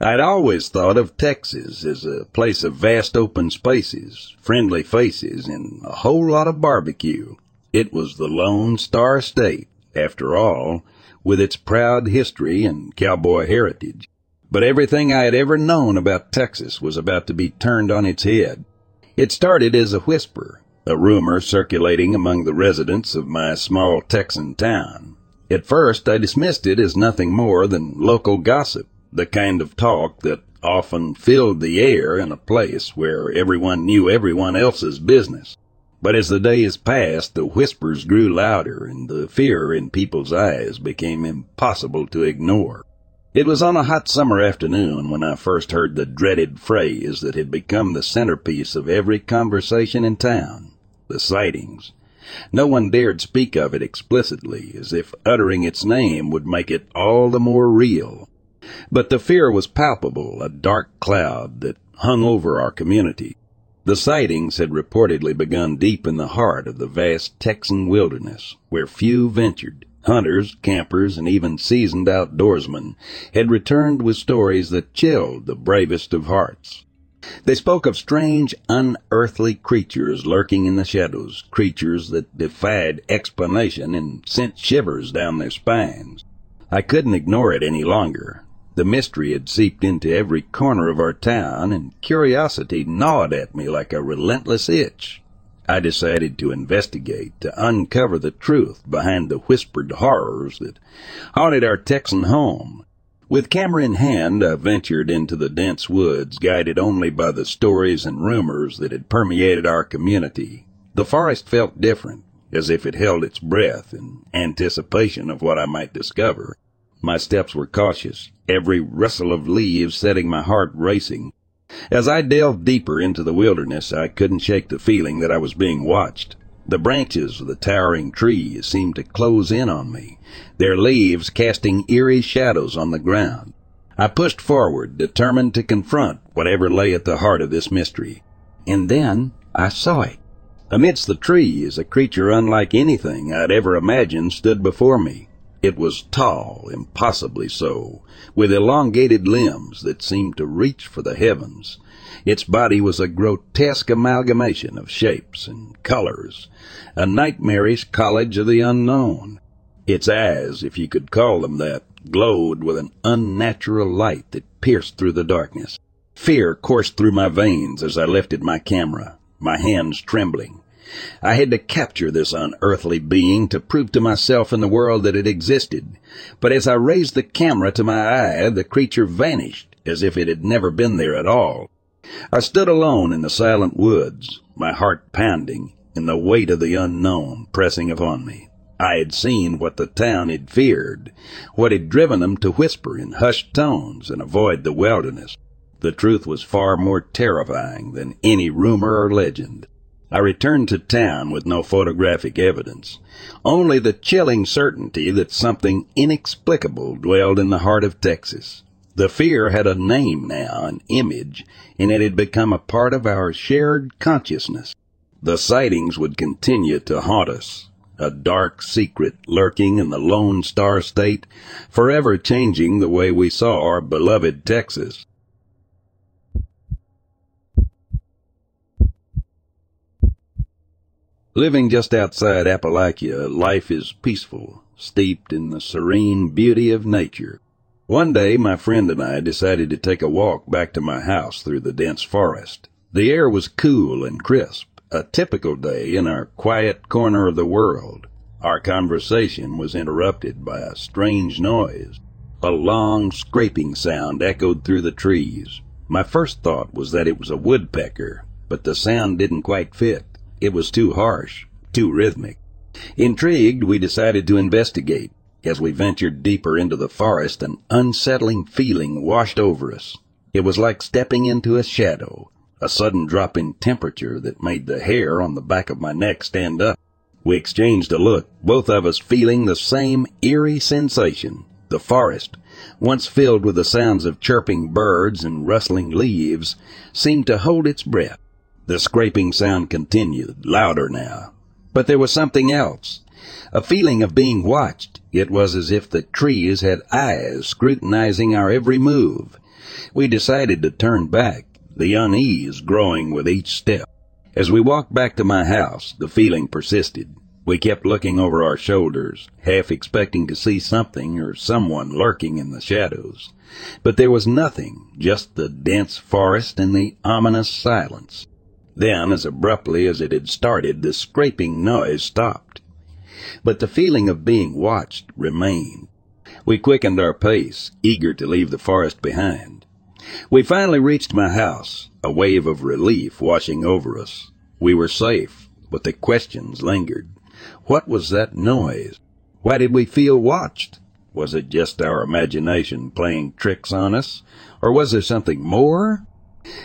I'd always thought of Texas as a place of vast open spaces, friendly faces, and a whole lot of barbecue. It was the Lone Star State, after all, with its proud history and cowboy heritage. But everything I had ever known about Texas was about to be turned on its head. It started as a whisper, a rumor circulating among the residents of my small Texan town. At first, I dismissed it as nothing more than local gossip, the kind of talk that often filled the air in a place where everyone knew everyone else's business. But as the days passed, the whispers grew louder and the fear in people's eyes became impossible to ignore. It was on a hot summer afternoon when I first heard the dreaded phrase that had become the centerpiece of every conversation in town the sightings. No one dared speak of it explicitly, as if uttering its name would make it all the more real. But the fear was palpable, a dark cloud that hung over our community. The sightings had reportedly begun deep in the heart of the vast Texan wilderness, where few ventured. Hunters, campers, and even seasoned outdoorsmen had returned with stories that chilled the bravest of hearts. They spoke of strange, unearthly creatures lurking in the shadows, creatures that defied explanation and sent shivers down their spines. I couldn't ignore it any longer. The mystery had seeped into every corner of our town, and curiosity gnawed at me like a relentless itch. I decided to investigate, to uncover the truth behind the whispered horrors that haunted our Texan home. With camera in hand, I ventured into the dense woods, guided only by the stories and rumors that had permeated our community. The forest felt different, as if it held its breath in anticipation of what I might discover. My steps were cautious, every rustle of leaves setting my heart racing. As I delved deeper into the wilderness, I couldn't shake the feeling that I was being watched. The branches of the towering trees seemed to close in on me, their leaves casting eerie shadows on the ground. I pushed forward, determined to confront whatever lay at the heart of this mystery. And then I saw it. Amidst the trees, a creature unlike anything I'd ever imagined stood before me. It was tall, impossibly so, with elongated limbs that seemed to reach for the heavens. Its body was a grotesque amalgamation of shapes and colors, a nightmarish college of the unknown. Its eyes, if you could call them that, glowed with an unnatural light that pierced through the darkness. Fear coursed through my veins as I lifted my camera, my hands trembling. I had to capture this unearthly being to prove to myself and the world that it existed. But as I raised the camera to my eye, the creature vanished as if it had never been there at all. I stood alone in the silent woods, my heart pounding, and the weight of the unknown pressing upon me. I had seen what the town had feared, what had driven them to whisper in hushed tones and avoid the wilderness. The truth was far more terrifying than any rumor or legend. I returned to town with no photographic evidence, only the chilling certainty that something inexplicable dwelled in the heart of Texas. The fear had a name now, an image, and it had become a part of our shared consciousness. The sightings would continue to haunt us, a dark secret lurking in the Lone Star State, forever changing the way we saw our beloved Texas. Living just outside Appalachia, life is peaceful, steeped in the serene beauty of nature. One day, my friend and I decided to take a walk back to my house through the dense forest. The air was cool and crisp, a typical day in our quiet corner of the world. Our conversation was interrupted by a strange noise. A long scraping sound echoed through the trees. My first thought was that it was a woodpecker, but the sound didn't quite fit. It was too harsh, too rhythmic. Intrigued, we decided to investigate. As we ventured deeper into the forest, an unsettling feeling washed over us. It was like stepping into a shadow, a sudden drop in temperature that made the hair on the back of my neck stand up. We exchanged a look, both of us feeling the same eerie sensation. The forest, once filled with the sounds of chirping birds and rustling leaves, seemed to hold its breath. The scraping sound continued, louder now. But there was something else. A feeling of being watched. It was as if the trees had eyes scrutinizing our every move. We decided to turn back, the unease growing with each step. As we walked back to my house, the feeling persisted. We kept looking over our shoulders, half expecting to see something or someone lurking in the shadows. But there was nothing, just the dense forest and the ominous silence. Then, as abruptly as it had started, the scraping noise stopped. But the feeling of being watched remained. We quickened our pace, eager to leave the forest behind. We finally reached my house, a wave of relief washing over us. We were safe, but the questions lingered. What was that noise? Why did we feel watched? Was it just our imagination playing tricks on us? Or was there something more?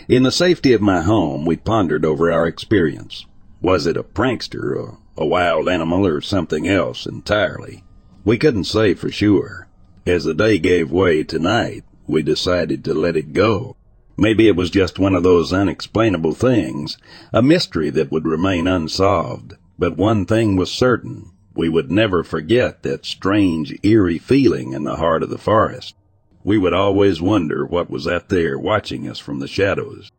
In the safety of my home, we pondered over our experience. Was it a prankster, or a wild animal, or something else entirely? We couldn't say for sure. As the day gave way to night, we decided to let it go. Maybe it was just one of those unexplainable things, a mystery that would remain unsolved. But one thing was certain. We would never forget that strange, eerie feeling in the heart of the forest we would always wonder what was out there watching us from the shadows.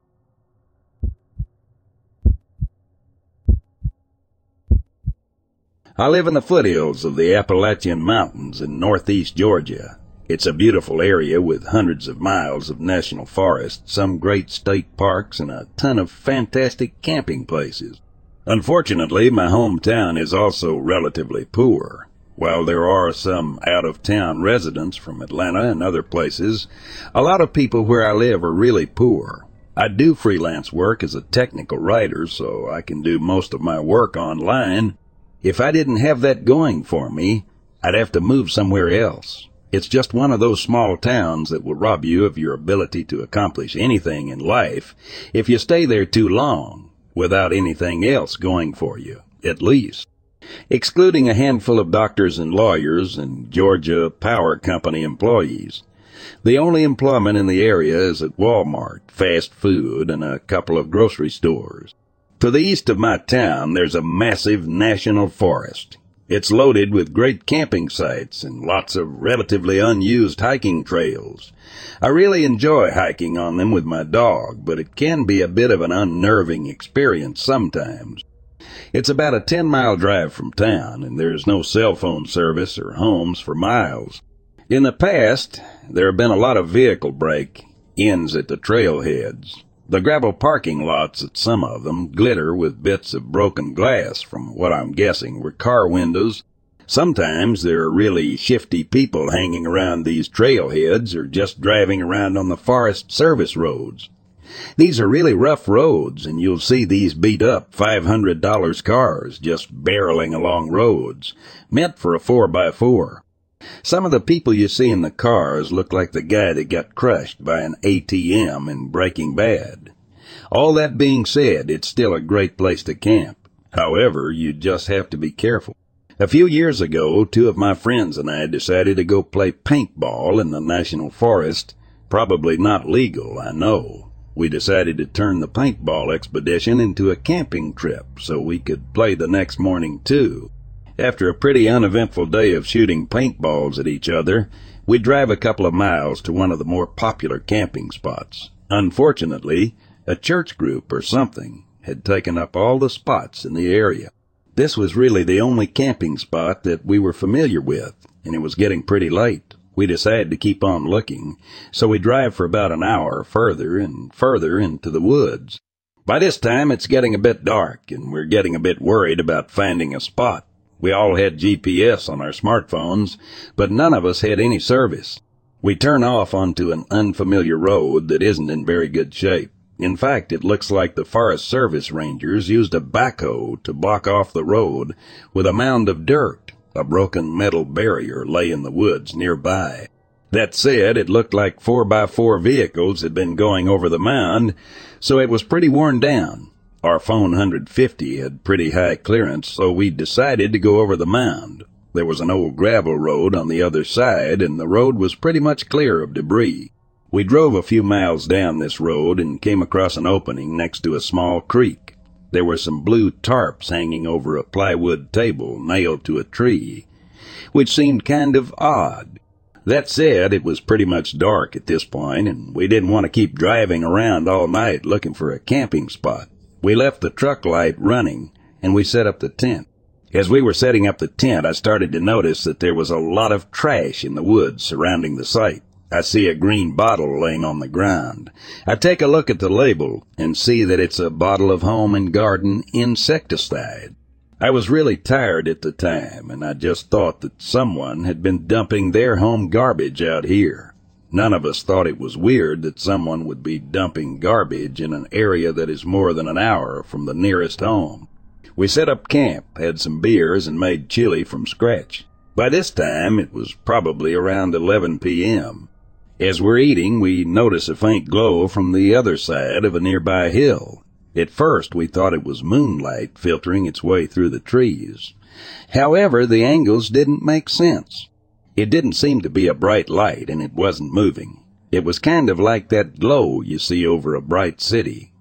I live in the foothills of the Appalachian Mountains in northeast Georgia. It's a beautiful area with hundreds of miles of national forest, some great state parks, and a ton of fantastic camping places. Unfortunately, my hometown is also relatively poor. While there are some out of town residents from Atlanta and other places, a lot of people where I live are really poor. I do freelance work as a technical writer, so I can do most of my work online. If I didn't have that going for me, I'd have to move somewhere else. It's just one of those small towns that will rob you of your ability to accomplish anything in life if you stay there too long without anything else going for you, at least. Excluding a handful of doctors and lawyers and Georgia Power Company employees, The only employment in the area is at Walmart, fast food, and a couple of grocery stores. To the east of my town, there's a massive national forest. It's loaded with great camping sites and lots of relatively unused hiking trails. I really enjoy hiking on them with my dog, but it can be a bit of an unnerving experience sometimes. It's about a 10 mile drive from town, and there's no cell phone service or homes for miles. In the past, there have been a lot of vehicle break ins at the trailheads. The gravel parking lots at some of them glitter with bits of broken glass from what I'm guessing were car windows. Sometimes there are really shifty people hanging around these trailheads or just driving around on the Forest Service roads. These are really rough roads, and you'll see these beat up $500 cars just barreling along roads, meant for a 4x4. Some of the people you see in the cars look like the guy that got crushed by an ATM in Breaking Bad. All that being said, it's still a great place to camp. However, you just have to be careful. A few years ago, two of my friends and I decided to go play paintball in the National Forest. Probably not legal, I know. We decided to turn the paintball expedition into a camping trip so we could play the next morning too. After a pretty uneventful day of shooting paintballs at each other, we drive a couple of miles to one of the more popular camping spots. Unfortunately, a church group or something had taken up all the spots in the area. This was really the only camping spot that we were familiar with, and it was getting pretty late. We decide to keep on looking, so we drive for about an hour further and further into the woods. By this time, it's getting a bit dark, and we're getting a bit worried about finding a spot. We all had GPS on our smartphones, but none of us had any service. We turn off onto an unfamiliar road that isn't in very good shape. In fact, it looks like the Forest Service Rangers used a backhoe to block off the road with a mound of dirt. A broken metal barrier lay in the woods nearby. That said, it looked like 4x4 vehicles had been going over the mound, so it was pretty worn down. Our phone 150 had pretty high clearance, so we decided to go over the mound. There was an old gravel road on the other side, and the road was pretty much clear of debris. We drove a few miles down this road and came across an opening next to a small creek. There were some blue tarps hanging over a plywood table nailed to a tree, which seemed kind of odd. That said, it was pretty much dark at this point, and we didn't want to keep driving around all night looking for a camping spot. We left the truck light running and we set up the tent. As we were setting up the tent, I started to notice that there was a lot of trash in the woods surrounding the site. I see a green bottle laying on the ground. I take a look at the label and see that it's a bottle of home and garden insecticide. I was really tired at the time and I just thought that someone had been dumping their home garbage out here. None of us thought it was weird that someone would be dumping garbage in an area that is more than an hour from the nearest home. We set up camp, had some beers, and made chili from scratch. By this time, it was probably around 11 p.m. As we're eating, we notice a faint glow from the other side of a nearby hill. At first, we thought it was moonlight filtering its way through the trees. However, the angles didn't make sense. It didn't seem to be a bright light and it wasn't moving. It was kind of like that glow you see over a bright city.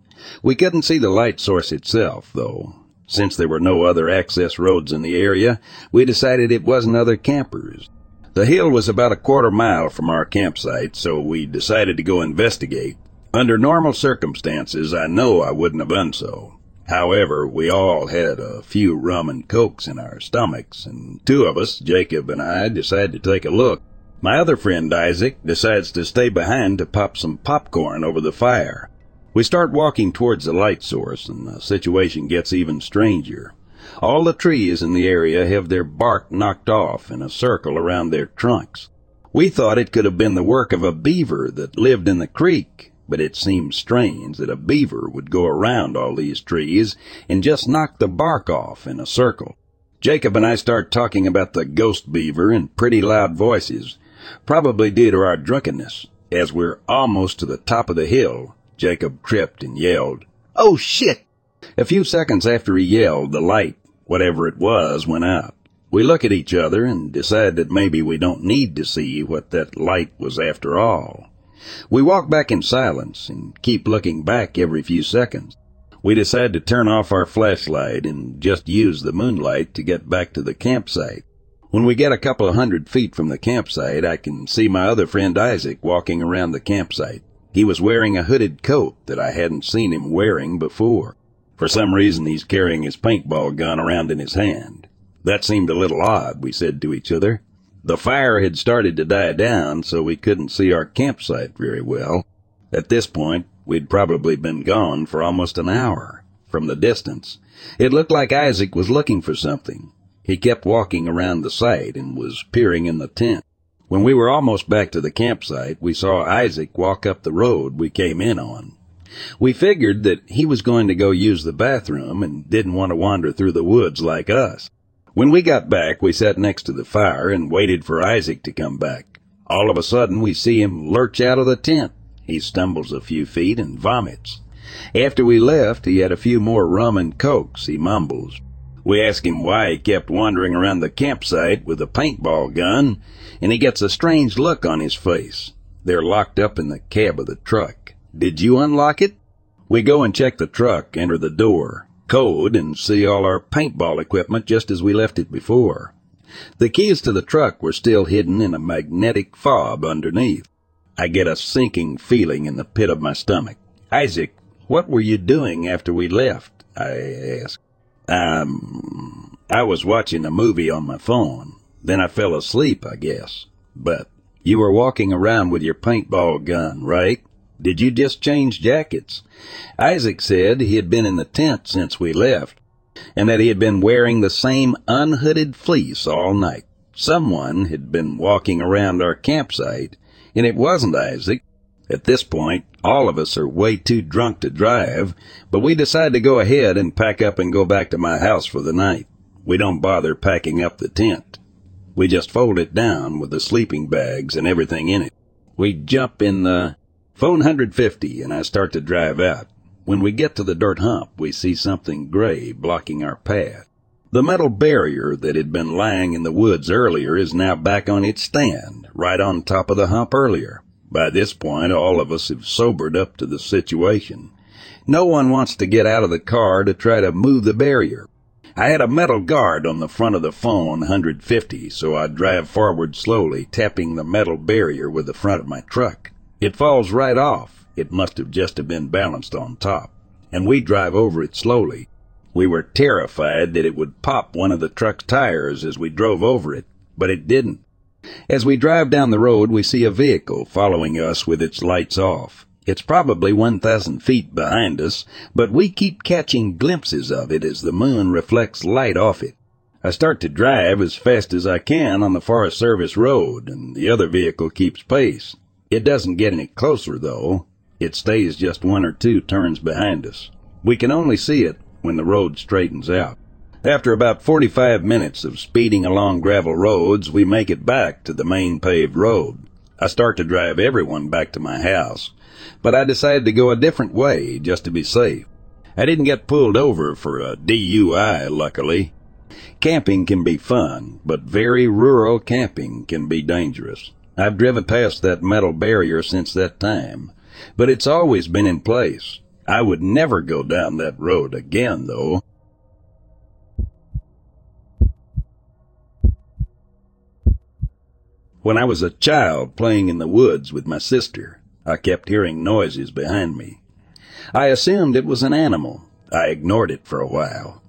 We couldn't see the light source itself, though. Since there were no other access roads in the area, we decided it wasn't other campers. The hill was about a quarter mile from our campsite, so we decided to go investigate. Under normal circumstances, I know I wouldn't have done so. However, we all had a few rum and cokes in our stomachs, and two of us, Jacob and I, decided to take a look. My other friend Isaac decides to stay behind to pop some popcorn over the fire. We start walking towards the light source, and the situation gets even stranger. All the trees in the area have their bark knocked off in a circle around their trunks. We thought it could have been the work of a beaver that lived in the creek, but it seemed strange that a beaver would go around all these trees and just knock the bark off in a circle. Jacob and I start talking about the ghost beaver in pretty loud voices, probably due to our drunkenness. As we're almost to the top of the hill, Jacob tripped and yelled, Oh shit! A few seconds after he yelled, the light, whatever it was, went out. We look at each other and decide that maybe we don't need to see what that light was after all. We walk back in silence and keep looking back every few seconds. We decide to turn off our flashlight and just use the moonlight to get back to the campsite. When we get a couple of hundred feet from the campsite, I can see my other friend Isaac walking around the campsite. He was wearing a hooded coat that I hadn't seen him wearing before. For some reason, he's carrying his paintball gun around in his hand. That seemed a little odd, we said to each other. The fire had started to die down, so we couldn't see our campsite very well. At this point, we'd probably been gone for almost an hour. From the distance, it looked like Isaac was looking for something. He kept walking around the site and was peering in the tent. When we were almost back to the campsite, we saw Isaac walk up the road we came in on. We figured that he was going to go use the bathroom and didn't want to wander through the woods like us. When we got back, we sat next to the fire and waited for Isaac to come back. All of a sudden, we see him lurch out of the tent. He stumbles a few feet and vomits. After we left, he had a few more rum and cokes, he mumbles. We ask him why he kept wandering around the campsite with a paintball gun, and he gets a strange look on his face. They're locked up in the cab of the truck. Did you unlock it? We go and check the truck, enter the door code and see all our paintball equipment just as we left it before. The keys to the truck were still hidden in a magnetic fob underneath. I get a sinking feeling in the pit of my stomach. Isaac, what were you doing after we left? I asked. Um, I was watching a movie on my phone. Then I fell asleep, I guess. But you were walking around with your paintball gun, right? Did you just change jackets? Isaac said he had been in the tent since we left, and that he had been wearing the same unhooded fleece all night. Someone had been walking around our campsite, and it wasn't Isaac. At this point, all of us are way too drunk to drive, but we decide to go ahead and pack up and go back to my house for the night. We don't bother packing up the tent. We just fold it down with the sleeping bags and everything in it. We jump in the Phone 150 and I start to drive out. When we get to the dirt hump, we see something gray blocking our path. The metal barrier that had been lying in the woods earlier is now back on its stand, right on top of the hump earlier. By this point, all of us have sobered up to the situation. No one wants to get out of the car to try to move the barrier. I had a metal guard on the front of the phone 150, so I drive forward slowly, tapping the metal barrier with the front of my truck. It falls right off. It must have just have been balanced on top. And we drive over it slowly. We were terrified that it would pop one of the truck's tires as we drove over it, but it didn't. As we drive down the road, we see a vehicle following us with its lights off. It's probably 1,000 feet behind us, but we keep catching glimpses of it as the moon reflects light off it. I start to drive as fast as I can on the Forest Service road, and the other vehicle keeps pace. It doesn't get any closer, though. It stays just one or two turns behind us. We can only see it when the road straightens out. After about 45 minutes of speeding along gravel roads, we make it back to the main paved road. I start to drive everyone back to my house, but I decided to go a different way just to be safe. I didn't get pulled over for a DUI, luckily. Camping can be fun, but very rural camping can be dangerous. I've driven past that metal barrier since that time, but it's always been in place. I would never go down that road again, though. When I was a child playing in the woods with my sister, I kept hearing noises behind me. I assumed it was an animal. I ignored it for a while.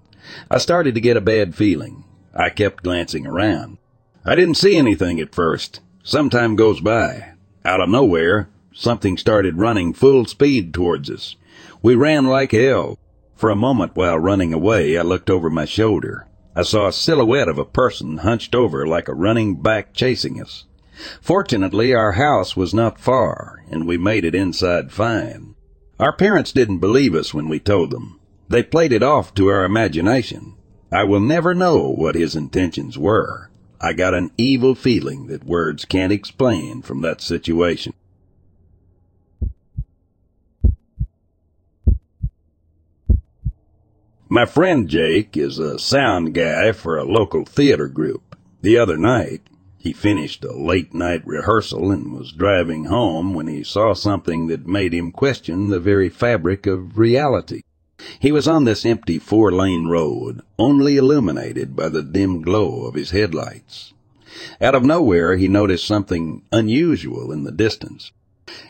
I started to get a bad feeling. I kept glancing around. I didn't see anything at first. Some time goes by. Out of nowhere, something started running full speed towards us. We ran like hell. For a moment while running away, I looked over my shoulder. I saw a silhouette of a person hunched over like a running back chasing us. Fortunately, our house was not far, and we made it inside fine. Our parents didn't believe us when we told them. They played it off to our imagination. I will never know what his intentions were. I got an evil feeling that words can't explain from that situation. My friend Jake is a sound guy for a local theater group. The other night, he finished a late night rehearsal and was driving home when he saw something that made him question the very fabric of reality. He was on this empty four lane road, only illuminated by the dim glow of his headlights. Out of nowhere, he noticed something unusual in the distance.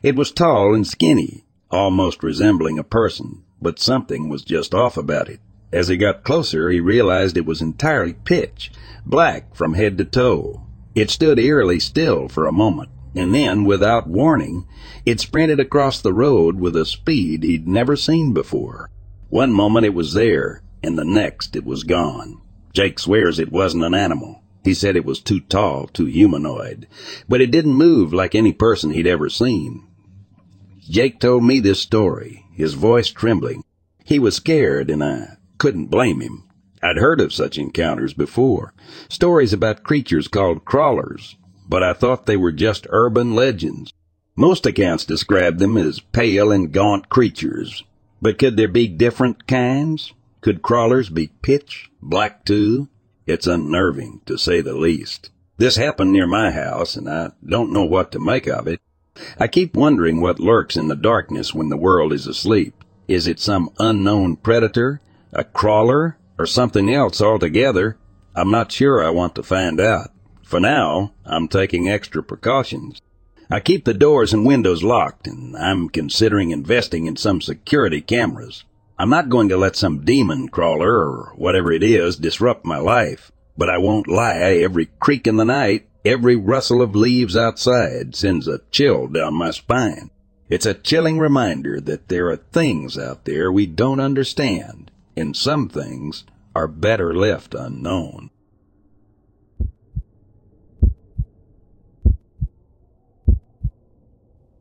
It was tall and skinny, almost resembling a person, but something was just off about it. As he got closer, he realized it was entirely pitch, black from head to toe. It stood eerily still for a moment, and then, without warning, it sprinted across the road with a speed he'd never seen before. One moment it was there, and the next it was gone. Jake swears it wasn't an animal. He said it was too tall, too humanoid, but it didn't move like any person he'd ever seen. Jake told me this story, his voice trembling. He was scared, and I couldn't blame him. I'd heard of such encounters before, stories about creatures called crawlers, but I thought they were just urban legends. Most accounts describe them as pale and gaunt creatures. But could there be different kinds? Could crawlers be pitch black too? It's unnerving, to say the least. This happened near my house, and I don't know what to make of it. I keep wondering what lurks in the darkness when the world is asleep. Is it some unknown predator? A crawler? or something else altogether, I'm not sure I want to find out. For now, I'm taking extra precautions. I keep the doors and windows locked, and I'm considering investing in some security cameras. I'm not going to let some demon crawler or whatever it is disrupt my life, but I won't lie, every creak in the night, every rustle of leaves outside sends a chill down my spine. It's a chilling reminder that there are things out there we don't understand, and some things are better left unknown.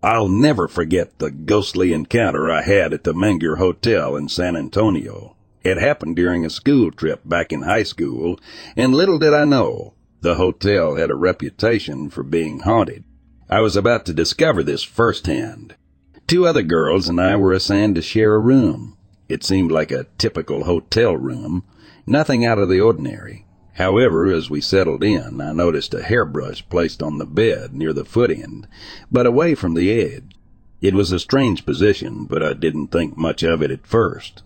I'll never forget the ghostly encounter I had at the Menger Hotel in San Antonio. It happened during a school trip back in high school, and little did I know, the hotel had a reputation for being haunted. I was about to discover this firsthand. Two other girls and I were assigned to share a room. It seemed like a typical hotel room, nothing out of the ordinary. However, as we settled in, I noticed a hairbrush placed on the bed near the foot end, but away from the edge. It was a strange position, but I didn't think much of it at first.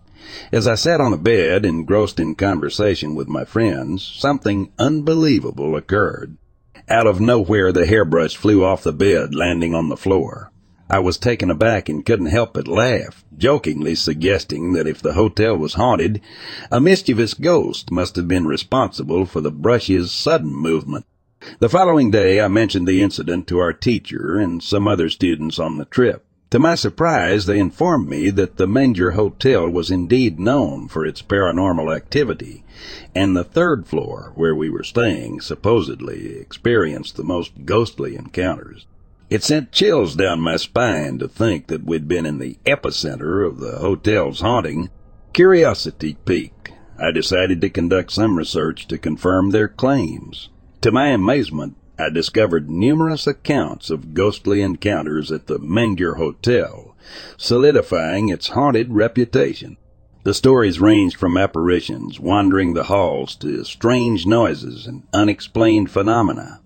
As I sat on the bed, engrossed in conversation with my friends, something unbelievable occurred. Out of nowhere, the hairbrush flew off the bed, landing on the floor. I was taken aback and couldn't help but laugh, jokingly suggesting that if the hotel was haunted, a mischievous ghost must have been responsible for the brush's sudden movement. The following day, I mentioned the incident to our teacher and some other students on the trip. To my surprise, they informed me that the Menger Hotel was indeed known for its paranormal activity, and the third floor, where we were staying, supposedly experienced the most ghostly encounters. It sent chills down my spine to think that we'd been in the epicenter of the hotel's haunting. Curiosity piqued. I decided to conduct some research to confirm their claims. To my amazement, I discovered numerous accounts of ghostly encounters at the Menger Hotel, solidifying its haunted reputation. The stories ranged from apparitions wandering the halls to strange noises and unexplained phenomena.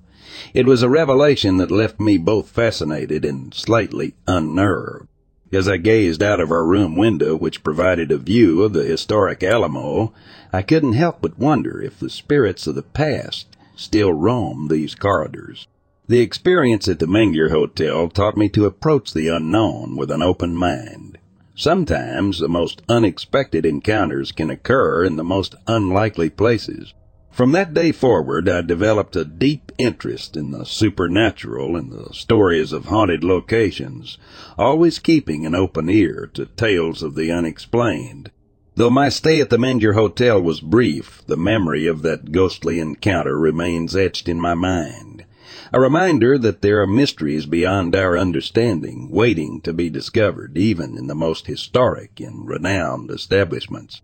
It was a revelation that left me both fascinated and slightly unnerved. As I gazed out of our room window, which provided a view of the historic Alamo, I couldn't help but wonder if the spirits of the past still roam these corridors. The experience at the Menger Hotel taught me to approach the unknown with an open mind. Sometimes the most unexpected encounters can occur in the most unlikely places. From that day forward, I developed a deep interest in the supernatural and the stories of haunted locations, always keeping an open ear to tales of the unexplained. Though my stay at the Menger Hotel was brief, the memory of that ghostly encounter remains etched in my mind. A reminder that there are mysteries beyond our understanding waiting to be discovered, even in the most historic and renowned establishments.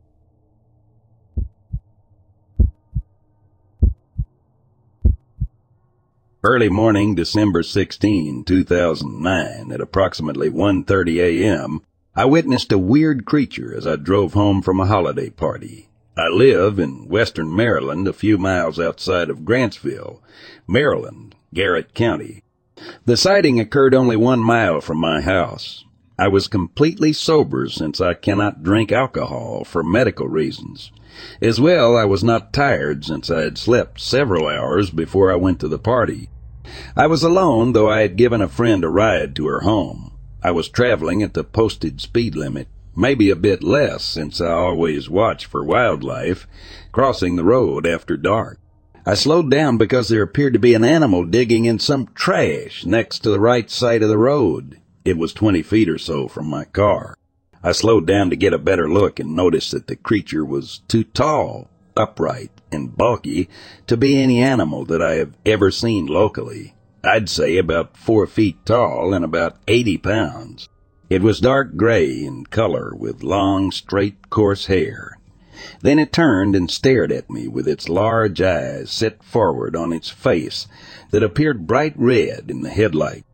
Early morning, December 16, 2009, at approximately 1.30 a.m., I witnessed a weird creature as I drove home from a holiday party. I live in western Maryland, a few miles outside of Grantsville, Maryland, Garrett County. The sighting occurred only one mile from my house. I was completely sober since I cannot drink alcohol for medical reasons. As well, I was not tired since I had slept several hours before I went to the party. I was alone, though I had given a friend a ride to her home. I was traveling at the posted speed limit, maybe a bit less since I always watch for wildlife, crossing the road after dark. I slowed down because there appeared to be an animal digging in some trash next to the right side of the road. It was twenty feet or so from my car. I slowed down to get a better look and noticed that the creature was too tall, upright, and bulky to be any animal that I have ever seen locally. I'd say about four feet tall and about eighty pounds. It was dark gray in color with long, straight, coarse hair. Then it turned and stared at me with its large eyes set forward on its face that appeared bright red in the headlight.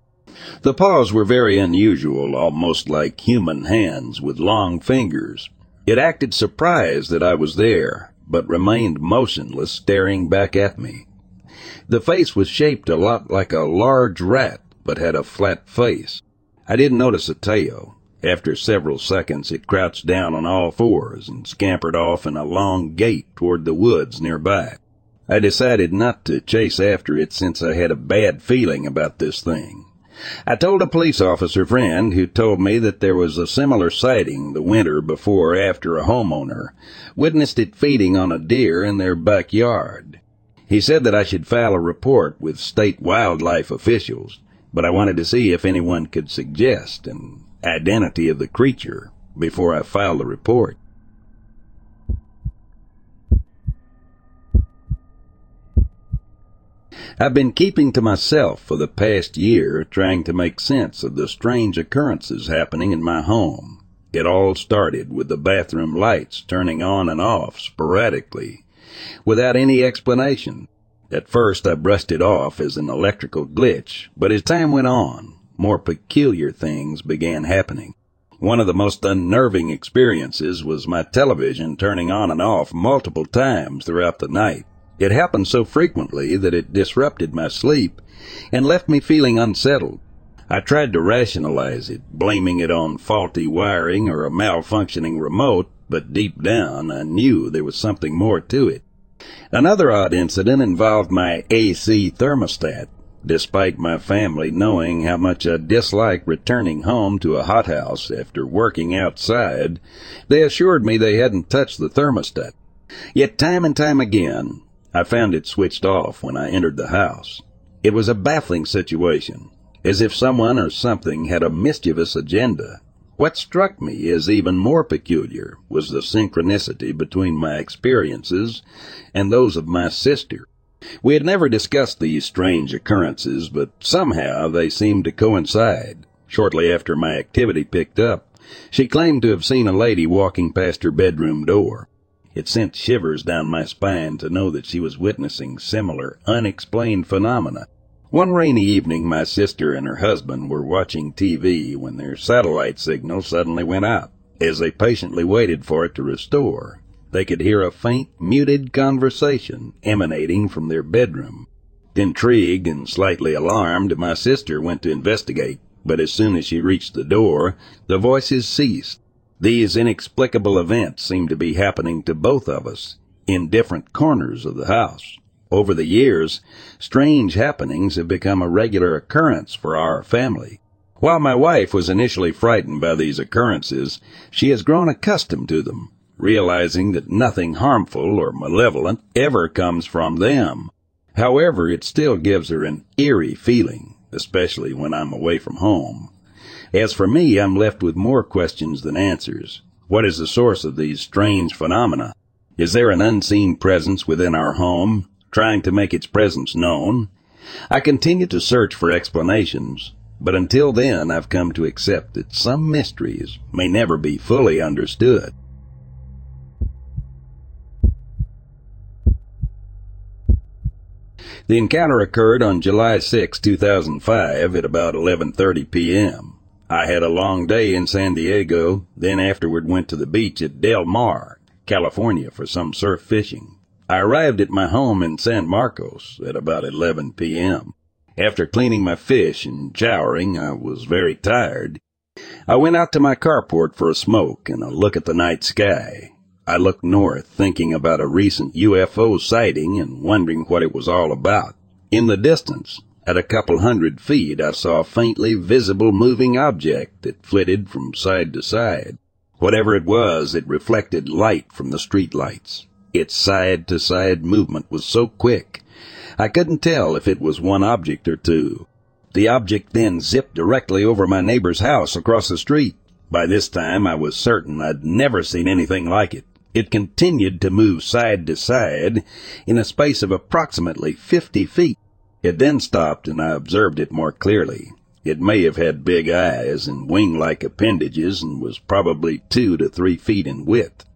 The paws were very unusual, almost like human hands with long fingers. It acted surprised that I was there, but remained motionless, staring back at me. The face was shaped a lot like a large rat, but had a flat face. I didn't notice a tail. After several seconds, it crouched down on all fours and scampered off in a long gait toward the woods nearby. I decided not to chase after it since I had a bad feeling about this thing. I told a police officer friend who told me that there was a similar sighting the winter before after a homeowner witnessed it feeding on a deer in their backyard. He said that I should file a report with state wildlife officials, but I wanted to see if anyone could suggest an identity of the creature before I filed the report. I've been keeping to myself for the past year, trying to make sense of the strange occurrences happening in my home. It all started with the bathroom lights turning on and off sporadically, without any explanation. At first I brushed it off as an electrical glitch, but as time went on, more peculiar things began happening. One of the most unnerving experiences was my television turning on and off multiple times throughout the night. It happened so frequently that it disrupted my sleep and left me feeling unsettled. I tried to rationalize it, blaming it on faulty wiring or a malfunctioning remote, but deep down I knew there was something more to it. Another odd incident involved my AC thermostat. Despite my family knowing how much I dislike returning home to a hothouse after working outside, they assured me they hadn't touched the thermostat. Yet time and time again, I found it switched off when I entered the house. It was a baffling situation, as if someone or something had a mischievous agenda. What struck me as even more peculiar was the synchronicity between my experiences and those of my sister. We had never discussed these strange occurrences, but somehow they seemed to coincide. Shortly after my activity picked up, she claimed to have seen a lady walking past her bedroom door. It sent shivers down my spine to know that she was witnessing similar, unexplained phenomena. One rainy evening, my sister and her husband were watching TV when their satellite signal suddenly went out. As they patiently waited for it to restore, they could hear a faint, muted conversation emanating from their bedroom. Intrigued and slightly alarmed, my sister went to investigate, but as soon as she reached the door, the voices ceased these inexplicable events seem to be happening to both of us in different corners of the house. Over the years, strange happenings have become a regular occurrence for our family. While my wife was initially frightened by these occurrences, she has grown accustomed to them, realizing that nothing harmful or malevolent ever comes from them. However, it still gives her an eerie feeling, especially when I'm away from home. As for me, I'm left with more questions than answers. What is the source of these strange phenomena? Is there an unseen presence within our home, trying to make its presence known? I continue to search for explanations, but until then I've come to accept that some mysteries may never be fully understood. The encounter occurred on July 6, 2005 at about 11:30 p.m. I had a long day in San Diego, then afterward went to the beach at Del Mar, California for some surf fishing. I arrived at my home in San Marcos at about 11 p.m. After cleaning my fish and showering, I was very tired. I went out to my carport for a smoke and a look at the night sky. I looked north, thinking about a recent UFO sighting and wondering what it was all about. In the distance, at a couple hundred feet, I saw a faintly visible moving object that flitted from side to side. Whatever it was, it reflected light from the street lights. Its side to side movement was so quick, I couldn't tell if it was one object or two. The object then zipped directly over my neighbor's house across the street. By this time, I was certain I'd never seen anything like it. It continued to move side to side in a space of approximately 50 feet. It then stopped and I observed it more clearly. It may have had big eyes and wing-like appendages and was probably two to three feet in width.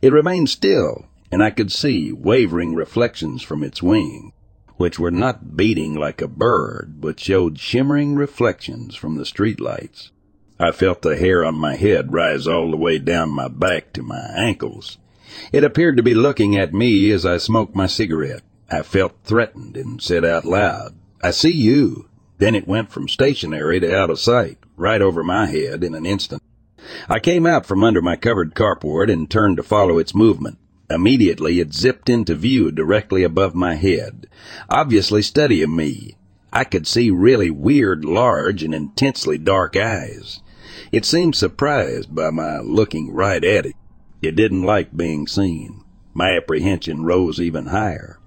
It remained still, and I could see wavering reflections from its wing, which were not beating like a bird, but showed shimmering reflections from the street lights. I felt the hair on my head rise all the way down my back to my ankles. It appeared to be looking at me as I smoked my cigarette. I felt threatened and said out loud, I see you. Then it went from stationary to out of sight, right over my head in an instant. I came out from under my covered carport and turned to follow its movement. Immediately it zipped into view directly above my head, obviously studying me. I could see really weird, large, and intensely dark eyes. It seemed surprised by my looking right at it. It didn't like being seen. My apprehension rose even higher.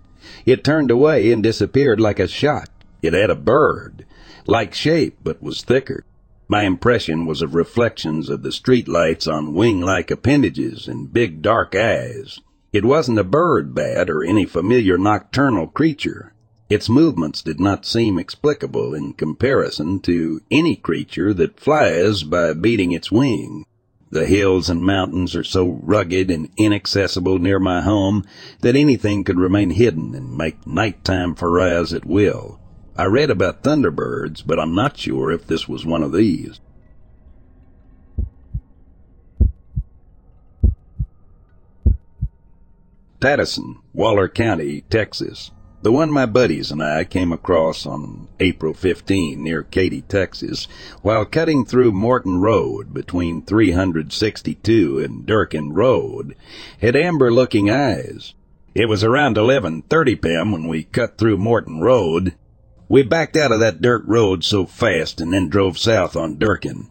It turned away and disappeared like a shot. It had a bird, like shape, but was thicker. My impression was of reflections of the street lights on wing-like appendages and big dark eyes. It wasn't a bird bat or any familiar nocturnal creature. Its movements did not seem explicable in comparison to any creature that flies by beating its wing. The hills and mountains are so rugged and inaccessible near my home that anything could remain hidden and make nighttime pariahs at will. I read about thunderbirds, but I'm not sure if this was one of these. Pattison, Waller County, Texas. The one my buddies and I came across on April 15 near Katy, Texas, while cutting through Morton Road between 362 and Durkin Road, had amber-looking eyes. It was around 11:30 p.m. when we cut through Morton Road. We backed out of that dirt road so fast and then drove south on Durkin,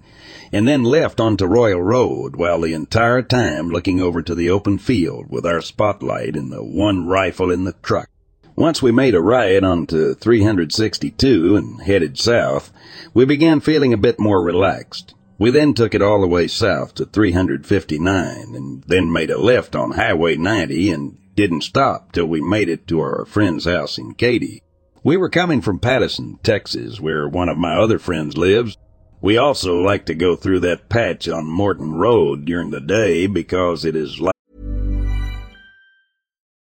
and then left onto Royal Road while the entire time looking over to the open field with our spotlight and the one rifle in the truck. Once we made a right onto 362 and headed south, we began feeling a bit more relaxed. We then took it all the way south to 359 and then made a left on Highway 90 and didn't stop till we made it to our friend's house in Katy. We were coming from Pattison, Texas, where one of my other friends lives. We also like to go through that patch on Morton Road during the day because it is like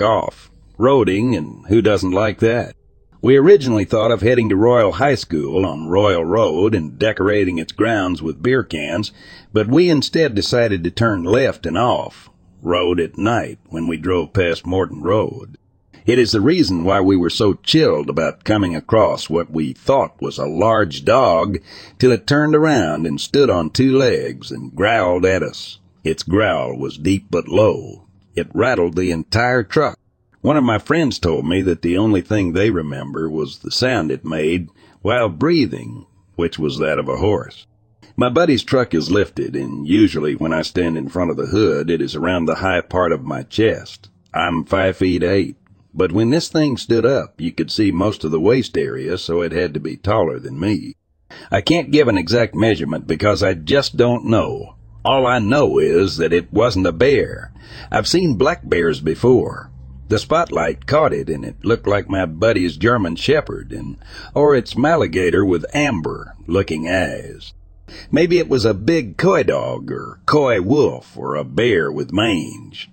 Off, roading, and who doesn't like that? We originally thought of heading to Royal High School on Royal Road and decorating its grounds with beer cans, but we instead decided to turn left and off, road at night when we drove past Morton Road. It is the reason why we were so chilled about coming across what we thought was a large dog till it turned around and stood on two legs and growled at us. Its growl was deep but low. It rattled the entire truck. One of my friends told me that the only thing they remember was the sound it made while breathing, which was that of a horse. My buddy's truck is lifted, and usually when I stand in front of the hood, it is around the high part of my chest. I'm five feet eight. but when this thing stood up, you could see most of the waist area, so it had to be taller than me. I can't give an exact measurement because I just don't know. All I know is that it wasn't a bear. I've seen black bears before. The spotlight caught it and it looked like my buddy's German Shepherd and, or its Maligator with amber looking eyes. Maybe it was a big coy dog or coy wolf or a bear with mange.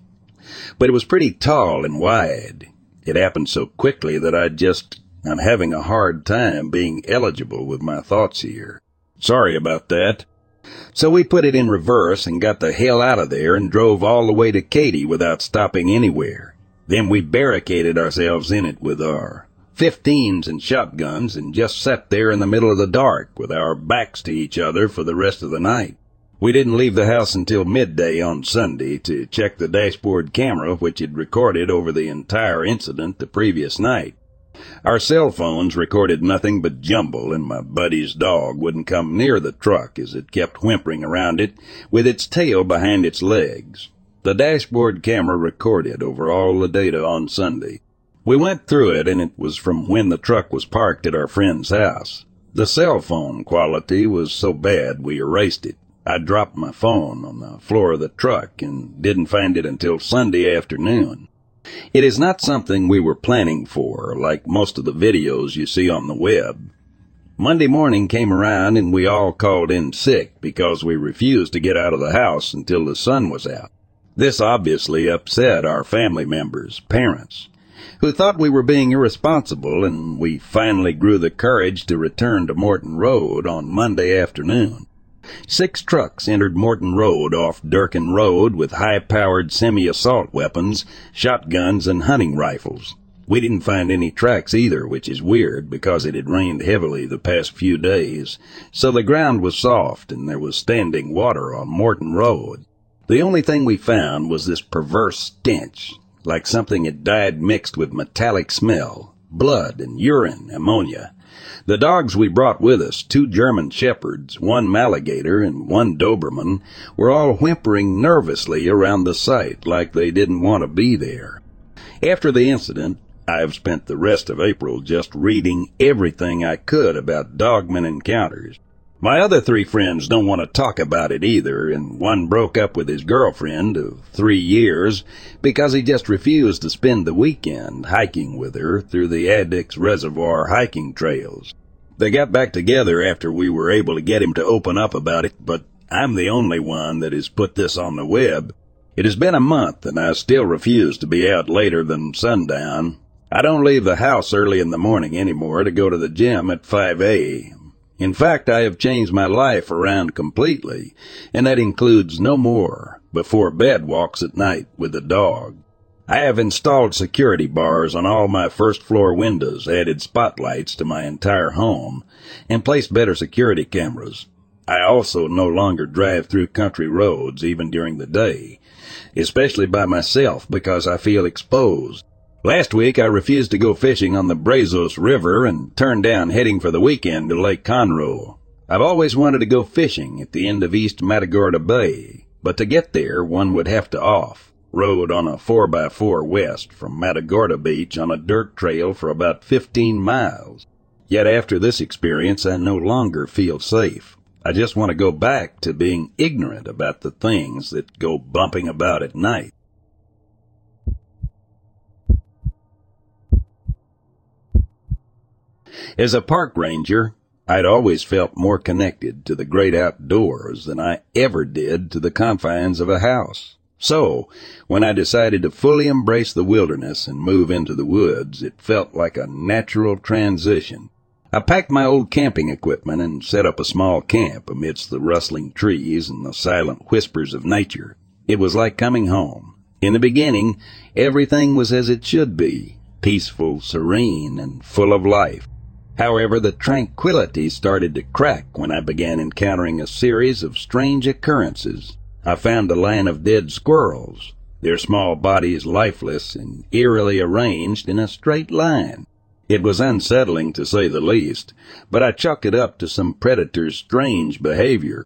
But it was pretty tall and wide. It happened so quickly that I just, I'm having a hard time being eligible with my thoughts here. Sorry about that. So we put it in reverse and got the hell out of there and drove all the way to Katy without stopping anywhere. Then we barricaded ourselves in it with our 15s and shotguns and just sat there in the middle of the dark with our backs to each other for the rest of the night. We didn't leave the house until midday on Sunday to check the dashboard camera which had recorded over the entire incident the previous night. Our cell phones recorded nothing but jumble, and my buddy's dog wouldn't come near the truck as it kept whimpering around it with its tail behind its legs. The dashboard camera recorded over all the data on Sunday. We went through it, and it was from when the truck was parked at our friend's house. The cell phone quality was so bad we erased it. I dropped my phone on the floor of the truck and didn't find it until Sunday afternoon. It is not something we were planning for, like most of the videos you see on the web. Monday morning came around and we all called in sick because we refused to get out of the house until the sun was out. This obviously upset our family members, parents, who thought we were being irresponsible and we finally grew the courage to return to Morton Road on Monday afternoon. Six trucks entered Morton Road off Durkin Road with high-powered semi-assault weapons, shotguns, and hunting rifles. We didn't find any tracks either, which is weird because it had rained heavily the past few days, so the ground was soft and there was standing water on Morton Road. The only thing we found was this perverse stench, like something had died mixed with metallic smell, blood and urine, ammonia. The dogs we brought with us, two German shepherds, one Maligator, and one Doberman, were all whimpering nervously around the site like they didn't want to be there. After the incident, I have spent the rest of April just reading everything I could about dogman encounters. My other three friends don't want to talk about it either, and one broke up with his girlfriend of three years because he just refused to spend the weekend hiking with her through the Addicks Reservoir hiking trails. They got back together after we were able to get him to open up about it, but I'm the only one that has put this on the web. It has been a month and I still refuse to be out later than sundown. I don't leave the house early in the morning anymore to go to the gym at 5 a. In fact, I have changed my life around completely, and that includes no more before bed walks at night with the dog. I have installed security bars on all my first floor windows, added spotlights to my entire home, and placed better security cameras. I also no longer drive through country roads even during the day, especially by myself because I feel exposed Last week I refused to go fishing on the Brazos River and turned down heading for the weekend to Lake Conroe. I've always wanted to go fishing at the end of East Matagorda Bay, but to get there one would have to off road on a 4x4 west from Matagorda Beach on a dirt trail for about 15 miles. Yet after this experience I no longer feel safe. I just want to go back to being ignorant about the things that go bumping about at night. As a park ranger, I'd always felt more connected to the great outdoors than I ever did to the confines of a house. So, when I decided to fully embrace the wilderness and move into the woods, it felt like a natural transition. I packed my old camping equipment and set up a small camp amidst the rustling trees and the silent whispers of nature. It was like coming home. In the beginning, everything was as it should be, peaceful, serene, and full of life. However, the tranquility started to crack when I began encountering a series of strange occurrences. I found a line of dead squirrels, their small bodies lifeless and eerily arranged in a straight line. It was unsettling to say the least, but I chalked it up to some predator's strange behavior.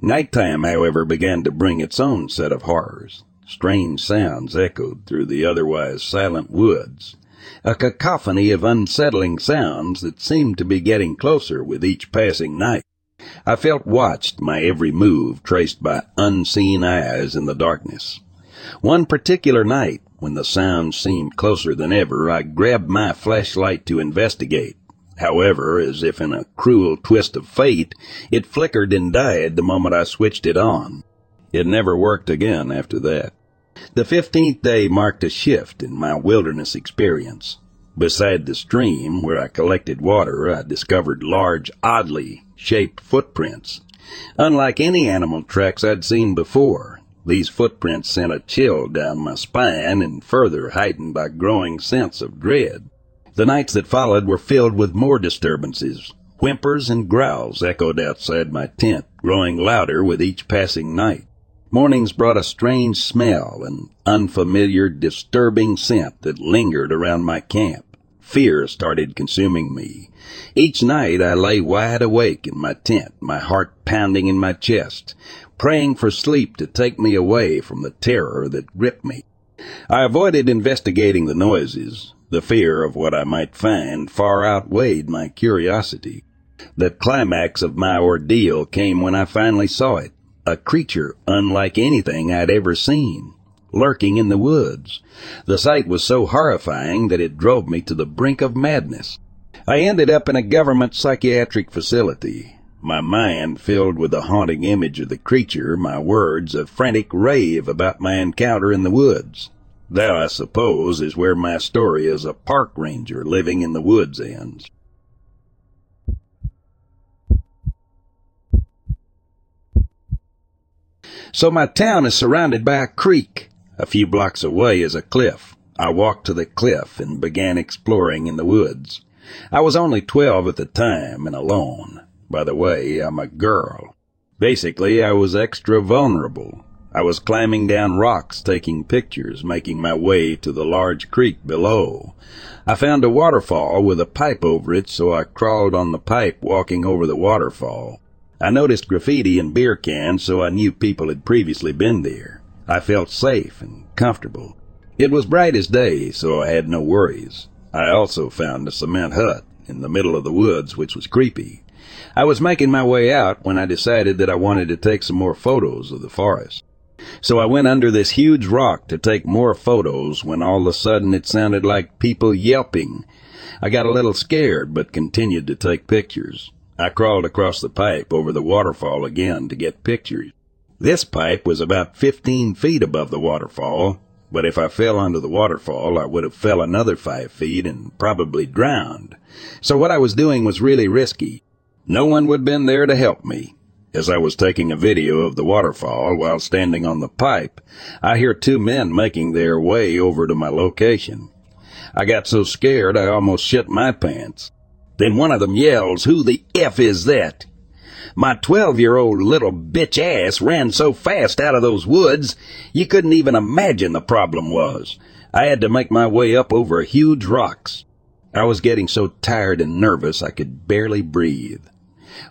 Nighttime, however, began to bring its own set of horrors. Strange sounds echoed through the otherwise silent woods. A cacophony of unsettling sounds that seemed to be getting closer with each passing night. I felt watched, my every move traced by unseen eyes in the darkness. One particular night, when the sounds seemed closer than ever, I grabbed my flashlight to investigate. However, as if in a cruel twist of fate, it flickered and died the moment I switched it on. It never worked again after that. The fifteenth day marked a shift in my wilderness experience. Beside the stream where I collected water, I discovered large, oddly shaped footprints. Unlike any animal tracks I'd seen before, these footprints sent a chill down my spine and further heightened my growing sense of dread. The nights that followed were filled with more disturbances. Whimpers and growls echoed outside my tent, growing louder with each passing night. Mornings brought a strange smell, an unfamiliar, disturbing scent that lingered around my camp. Fear started consuming me. Each night I lay wide awake in my tent, my heart pounding in my chest, praying for sleep to take me away from the terror that gripped me. I avoided investigating the noises. The fear of what I might find far outweighed my curiosity. The climax of my ordeal came when I finally saw it a creature unlike anything I'd ever seen, lurking in the woods. The sight was so horrifying that it drove me to the brink of madness. I ended up in a government psychiatric facility, my mind filled with the haunting image of the creature, my words a frantic rave about my encounter in the woods. That, I suppose, is where my story as a park ranger living in the woods ends. So my town is surrounded by a creek. A few blocks away is a cliff. I walked to the cliff and began exploring in the woods. I was only twelve at the time and alone. By the way, I'm a girl. Basically, I was extra vulnerable. I was climbing down rocks, taking pictures, making my way to the large creek below. I found a waterfall with a pipe over it, so I crawled on the pipe walking over the waterfall. I noticed graffiti and beer cans, so I knew people had previously been there. I felt safe and comfortable. It was bright as day, so I had no worries. I also found a cement hut in the middle of the woods, which was creepy. I was making my way out when I decided that I wanted to take some more photos of the forest. So I went under this huge rock to take more photos when all of a sudden it sounded like people yelping. I got a little scared, but continued to take pictures. I crawled across the pipe over the waterfall again to get pictures. This pipe was about 15 feet above the waterfall, but if I fell onto the waterfall, I would have fell another five feet and probably drowned. So what I was doing was really risky. No one would have been there to help me. As I was taking a video of the waterfall while standing on the pipe, I hear two men making their way over to my location. I got so scared I almost shit my pants. Then one of them yells, Who the F is that? My 12 year old little bitch ass ran so fast out of those woods, you couldn't even imagine the problem was. I had to make my way up over huge rocks. I was getting so tired and nervous I could barely breathe.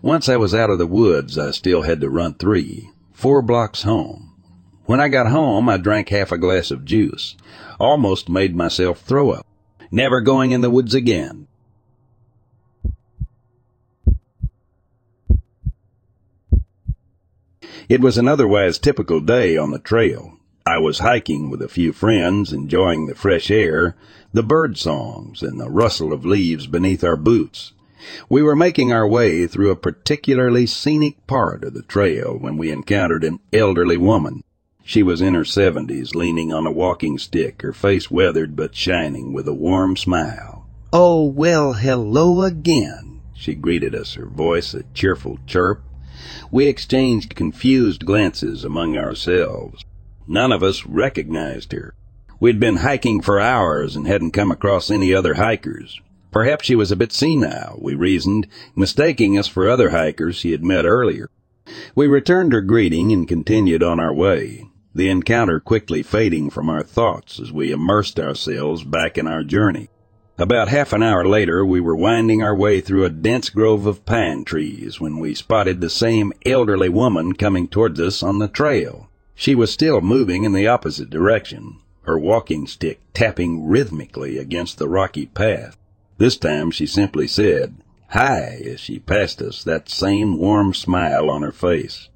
Once I was out of the woods, I still had to run three, four blocks home. When I got home, I drank half a glass of juice. Almost made myself throw up. Never going in the woods again. It was an otherwise typical day on the trail. I was hiking with a few friends, enjoying the fresh air, the bird songs, and the rustle of leaves beneath our boots. We were making our way through a particularly scenic part of the trail when we encountered an elderly woman. She was in her seventies, leaning on a walking stick, her face weathered but shining with a warm smile. Oh, well, hello again, she greeted us, her voice a cheerful chirp we exchanged confused glances among ourselves. None of us recognized her. We'd been hiking for hours and hadn't come across any other hikers. Perhaps she was a bit senile, we reasoned, mistaking us for other hikers she had met earlier. We returned her greeting and continued on our way, the encounter quickly fading from our thoughts as we immersed ourselves back in our journey. About half an hour later, we were winding our way through a dense grove of pine trees when we spotted the same elderly woman coming towards us on the trail. She was still moving in the opposite direction. her walking stick tapping rhythmically against the rocky path. This time she simply said, Hi, as she passed us, that same warm smile on her face.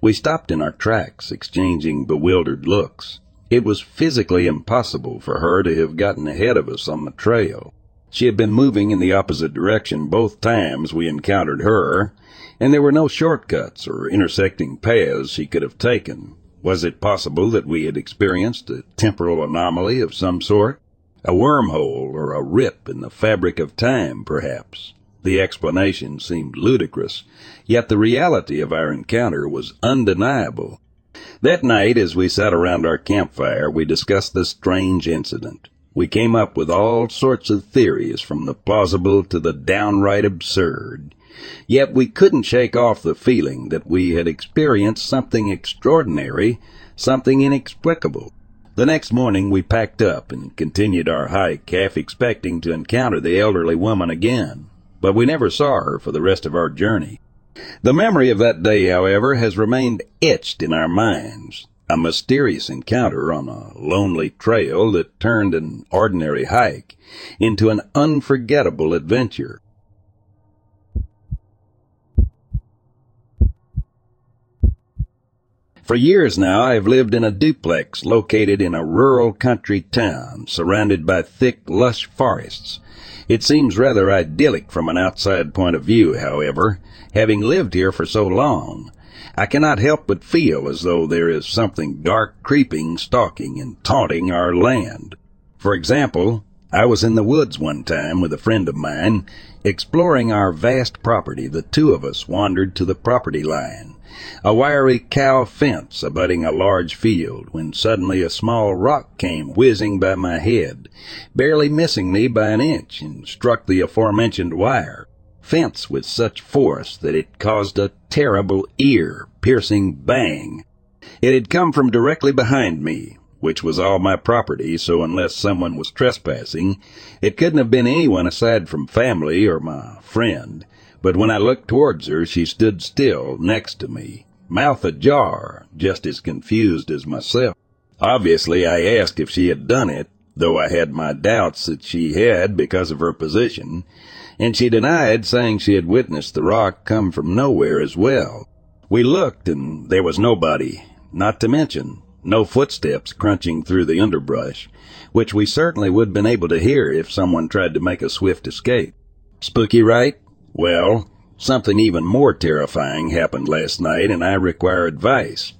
We stopped in our tracks, exchanging bewildered looks. It was physically impossible for her to have gotten ahead of us on the trail. She had been moving in the opposite direction both times we encountered her, and there were no shortcuts or intersecting paths she could have taken. Was it possible that we had experienced a temporal anomaly of some sort? A wormhole or a rip in the fabric of time, perhaps? The explanation seemed ludicrous, yet the reality of our encounter was undeniable. That night, as we sat around our campfire, we discussed the strange incident. We came up with all sorts of theories, from the plausible to the downright absurd. Yet we couldn't shake off the feeling that we had experienced something extraordinary, something inexplicable. The next morning we packed up and continued our hike, half expecting to encounter the elderly woman again. But we never saw her for the rest of our journey. The memory of that day, however, has remained etched in our minds. A mysterious encounter on a lonely trail that turned an ordinary hike into an unforgettable adventure. For years now, I have lived in a duplex located in a rural country town surrounded by thick, lush forests. It seems rather idyllic from an outside point of view, however. Having lived here for so long, I cannot help but feel as though there is something dark creeping, stalking, and taunting our land. For example, I was in the woods one time with a friend of mine, exploring our vast property. The two of us wandered to the property line a wiry cow fence abutting a large field, when suddenly a small rock came whizzing by my head, barely missing me by an inch, and struck the aforementioned wire fence with such force that it caused a terrible ear piercing bang. It had come from directly behind me, which was all my property, so unless someone was trespassing, it couldn't have been anyone aside from family or my friend but when I looked towards her, she stood still next to me, mouth ajar, just as confused as myself. Obviously, I asked if she had done it, though I had my doubts that she had because of her position, and she denied, saying she had witnessed the rock come from nowhere as well. We looked, and there was nobody, not to mention no footsteps crunching through the underbrush, which we certainly would have been able to hear if someone tried to make a swift escape. Spooky, right? Well, something even more terrifying happened last night, and I require advice.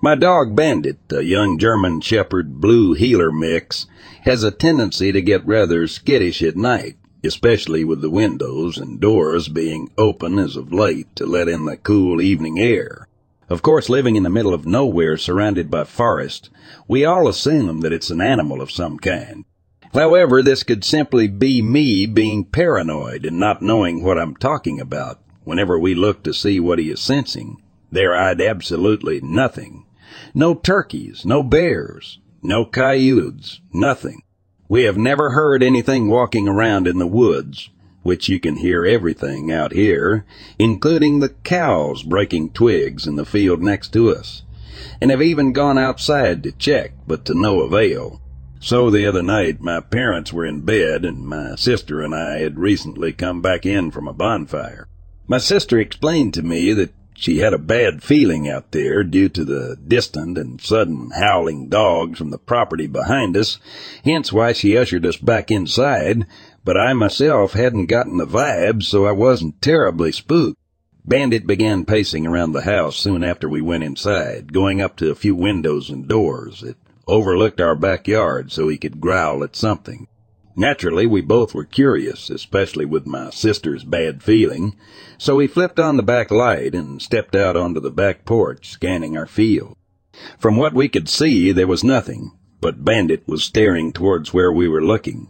My dog Bandit, a young German Shepherd Blue Heeler mix, has a tendency to get rather skittish at night, especially with the windows and doors being open as of late to let in the cool evening air. Of course, living in the middle of nowhere surrounded by forest, we all assume that it's an animal of some kind. However, this could simply be me being paranoid and not knowing what I'm talking about. Whenever we look to see what he is sensing, there I'd absolutely nothing. No turkeys, no bears, no coyotes, nothing. We have never heard anything walking around in the woods, which you can hear everything out here, including the cows breaking twigs in the field next to us, and have even gone outside to check, but to no avail. So the other night, my parents were in bed, and my sister and I had recently come back in from a bonfire. My sister explained to me that she had a bad feeling out there due to the distant and sudden howling dogs from the property behind us, hence why she ushered us back inside, but I myself hadn't gotten the vibes, so I wasn't terribly spooked. Bandit began pacing around the house soon after we went inside, going up to a few windows and doors. It overlooked our backyard so he could growl at something. Naturally, we both were curious, especially with my sister's bad feeling, so we flipped on the back light and stepped out onto the back porch, scanning our field. From what we could see, there was nothing, but Bandit was staring towards where we were looking,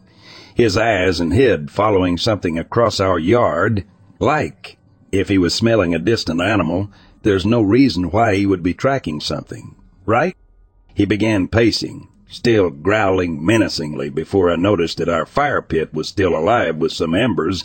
his eyes and head following something across our yard, like, if he was smelling a distant animal, there's no reason why he would be tracking something, right? He began pacing, still growling menacingly before I noticed that our fire pit was still alive with some embers,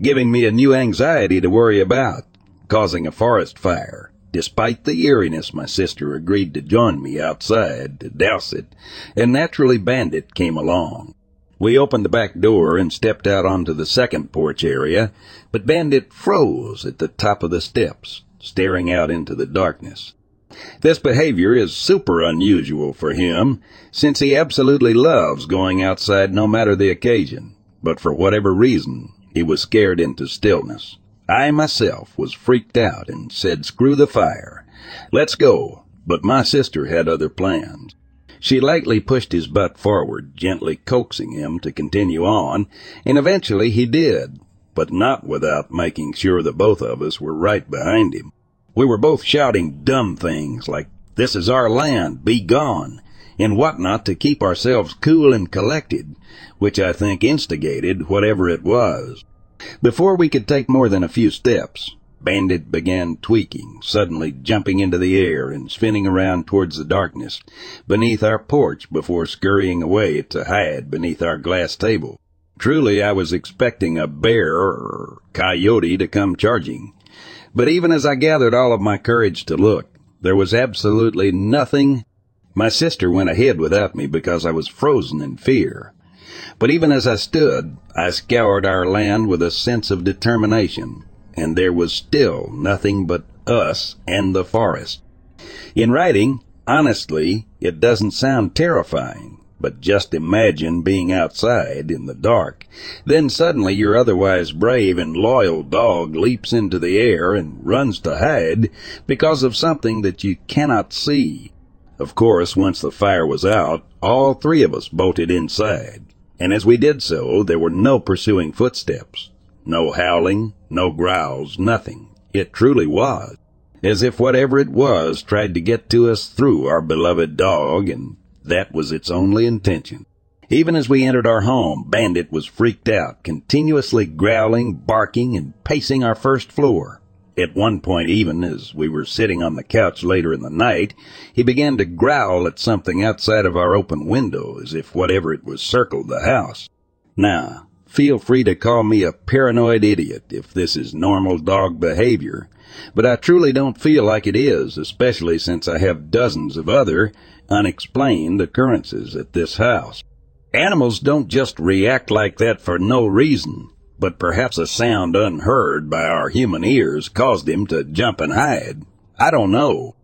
giving me a new anxiety to worry about, causing a forest fire. Despite the eeriness, my sister agreed to join me outside to douse it, and naturally Bandit came along. We opened the back door and stepped out onto the second porch area, but Bandit froze at the top of the steps, staring out into the darkness. This behavior is super unusual for him, since he absolutely loves going outside no matter the occasion. But for whatever reason, he was scared into stillness. I myself was freaked out and said, screw the fire. Let's go. But my sister had other plans. She lightly pushed his butt forward, gently coaxing him to continue on, and eventually he did, but not without making sure that both of us were right behind him. We were both shouting dumb things like, This is our land, be gone, and whatnot to keep ourselves cool and collected, which I think instigated whatever it was. Before we could take more than a few steps, Bandit began tweaking, suddenly jumping into the air and spinning around towards the darkness beneath our porch before scurrying away to hide beneath our glass table. Truly, I was expecting a bear or coyote to come charging. But even as I gathered all of my courage to look, there was absolutely nothing. My sister went ahead without me because I was frozen in fear. But even as I stood, I scoured our land with a sense of determination, and there was still nothing but us and the forest. In writing, honestly, it doesn't sound terrifying. But just imagine being outside in the dark. Then suddenly your otherwise brave and loyal dog leaps into the air and runs to hide because of something that you cannot see. Of course, once the fire was out, all three of us bolted inside. And as we did so, there were no pursuing footsteps. No howling, no growls, nothing. It truly was. As if whatever it was tried to get to us through our beloved dog and that was its only intention. Even as we entered our home, Bandit was freaked out, continuously growling, barking, and pacing our first floor. At one point, even as we were sitting on the couch later in the night, he began to growl at something outside of our open window as if whatever it was circled the house. Now, feel free to call me a paranoid idiot if this is normal dog behavior, but I truly don't feel like it is, especially since I have dozens of other unexplained occurrences at this house. Animals don't just react like that for no reason, but perhaps a sound unheard by our human ears caused him to jump and hide. I don't know.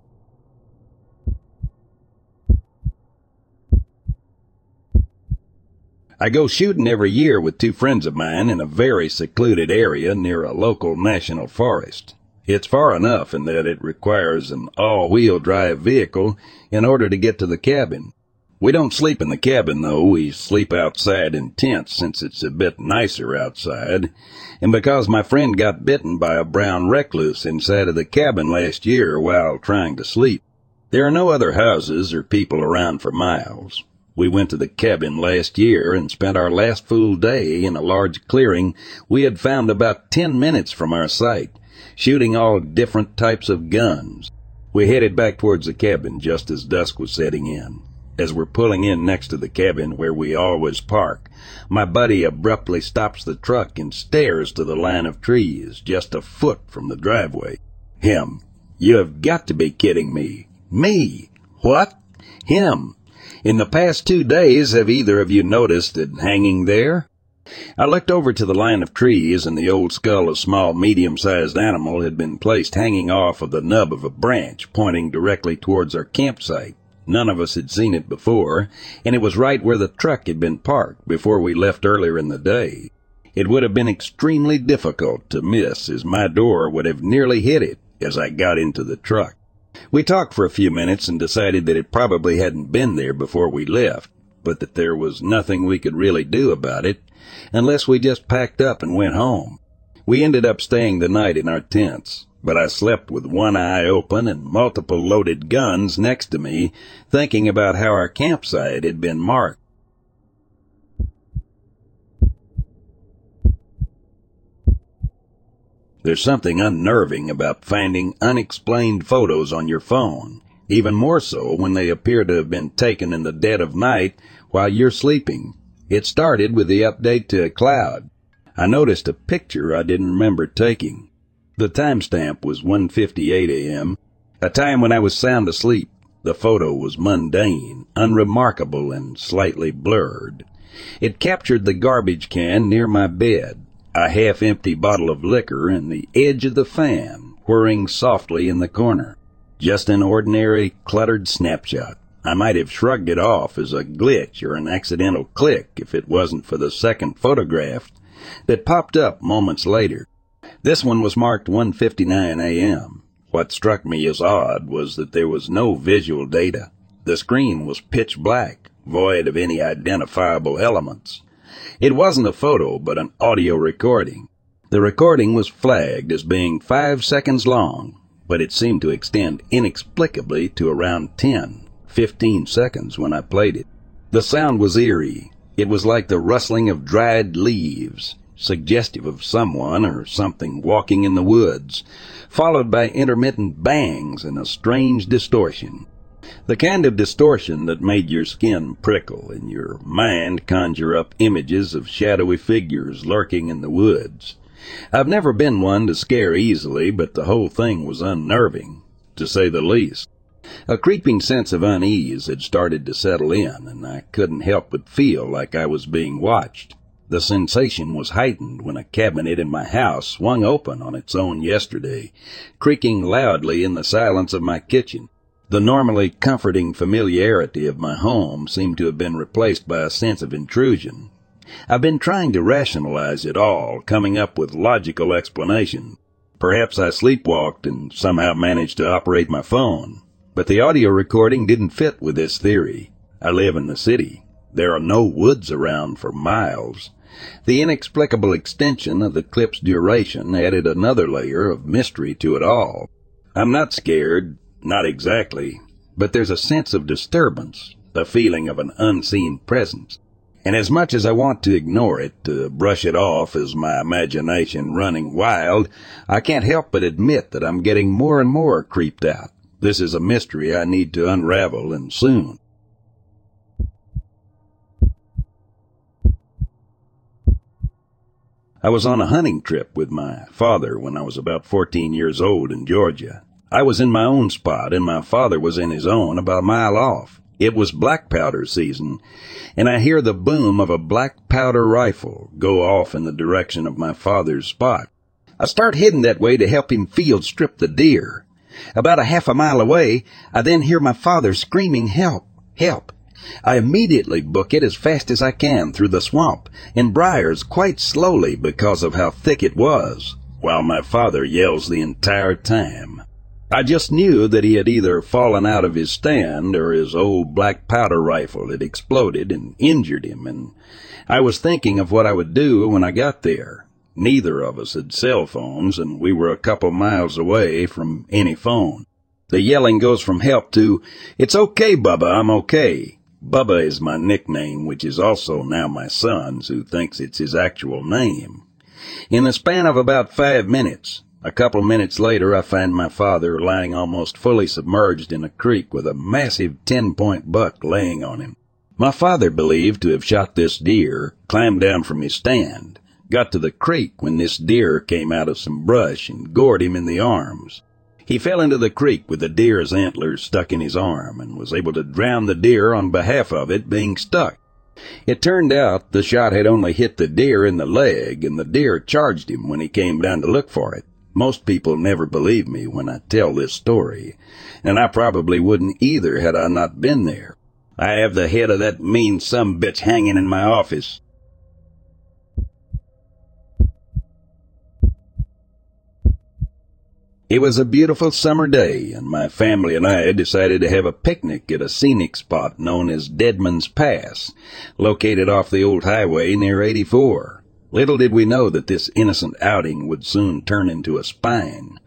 I go shooting every year with two friends of mine in a very secluded area near a local national forest. It's far enough in that it requires an all-wheel drive vehicle in order to get to the cabin. We don't sleep in the cabin though, we sleep outside in tents since it's a bit nicer outside, and because my friend got bitten by a brown recluse inside of the cabin last year while trying to sleep. There are no other houses or people around for miles. We went to the cabin last year and spent our last full day in a large clearing we had found about ten minutes from our site shooting all different types of guns. We headed back towards the cabin just as dusk was setting in. As we're pulling in next to the cabin where we always park, my buddy abruptly stops the truck and stares to the line of trees just a foot from the driveway. Him. You have got to be kidding me. Me. What? Him. In the past two days, have either of you noticed it hanging there? I looked over to the line of trees, and the old skull of a small, medium-sized animal had been placed hanging off of the nub of a branch, pointing directly towards our campsite. None of us had seen it before, and it was right where the truck had been parked before we left earlier in the day. It would have been extremely difficult to miss, as my door would have nearly hit it as I got into the truck. We talked for a few minutes and decided that it probably hadn't been there before we left, but that there was nothing we could really do about it, unless we just packed up and went home. We ended up staying the night in our tents, but I slept with one eye open and multiple loaded guns next to me, thinking about how our campsite had been marked. There's something unnerving about finding unexplained photos on your phone, even more so when they appear to have been taken in the dead of night while you're sleeping it started with the update to a cloud. I noticed a picture I didn't remember taking. The timestamp was 1:58 a.m. A time when I was sound asleep. The photo was mundane, unremarkable, and slightly blurred. It captured the garbage can near my bed, a half-empty bottle of liquor, and the edge of the fan whirring softly in the corner. Just an ordinary, cluttered snapshot. I might have shrugged it off as a glitch or an accidental click if it wasn't for the second photograph that popped up moments later. This one was marked 1:59 a.m. What struck me as odd was that there was no visual data. The screen was pitch black, void of any identifiable elements. It wasn't a photo, but an audio recording. The recording was flagged as being five seconds long, but it seemed to extend inexplicably to around 10, 15 seconds when I played it. The sound was eerie. It was like the rustling of dried leaves, suggestive of someone or something walking in the woods, followed by intermittent bangs and a strange distortion. The kind of distortion that made your skin prickle and your mind conjure up images of shadowy figures lurking in the woods. I've never been one to scare easily, but the whole thing was unnerving, to say the least. A creeping sense of unease had started to settle in, and I couldn't help but feel like I was being watched. The sensation was heightened when a cabinet in my house swung open on its own yesterday, creaking loudly in the silence of my kitchen. The normally comforting familiarity of my home seemed to have been replaced by a sense of intrusion. I've been trying to rationalize it all, coming up with logical explanation. Perhaps I sleepwalked and somehow managed to operate my phone. But the audio recording didn't fit with this theory. I live in the city. There are no woods around for miles. The inexplicable extension of the clip's duration added another layer of mystery to it all. I'm not scared, not exactly, but there's a sense of disturbance, a feeling of an unseen presence. And as much as I want to ignore it, to brush it off as my imagination running wild, I can't help but admit that I'm getting more and more creeped out. This is a mystery I need to unravel, and soon. I was on a hunting trip with my father when I was about 14 years old in Georgia. I was in my own spot, and my father was in his own about a mile off. It was black powder season, and I hear the boom of a black powder rifle go off in the direction of my father's spot. I start heading that way to help him field strip the deer. About a half a mile away, I then hear my father screaming, help, help. I immediately book it as fast as I can through the swamp and briars quite slowly because of how thick it was, while my father yells the entire time. I just knew that he had either fallen out of his stand or his old black powder rifle had exploded and injured him, and I was thinking of what I would do when I got there. Neither of us had cell phones, and we were a couple miles away from any phone. The yelling goes from help to, It's okay, Bubba, I'm okay. Bubba is my nickname, which is also now my son's, who thinks it's his actual name. In the span of about five minutes, a couple minutes later, I find my father lying almost fully submerged in a creek with a massive ten-point buck laying on him. My father believed to have shot this deer, climbed down from his stand, got to the creek when this deer came out of some brush and gored him in the arms. He fell into the creek with the deer's antlers stuck in his arm and was able to drown the deer on behalf of it being stuck. It turned out the shot had only hit the deer in the leg and the deer charged him when he came down to look for it. Most people never believe me when I tell this story, and I probably wouldn't either had I not been there. I have the head of that mean some bitch hanging in my office. It was a beautiful summer day, and my family and I decided to have a picnic at a scenic spot known as Deadman's Pass, located off the old highway near 84. Little did we know that this innocent outing would soon turn into a spine,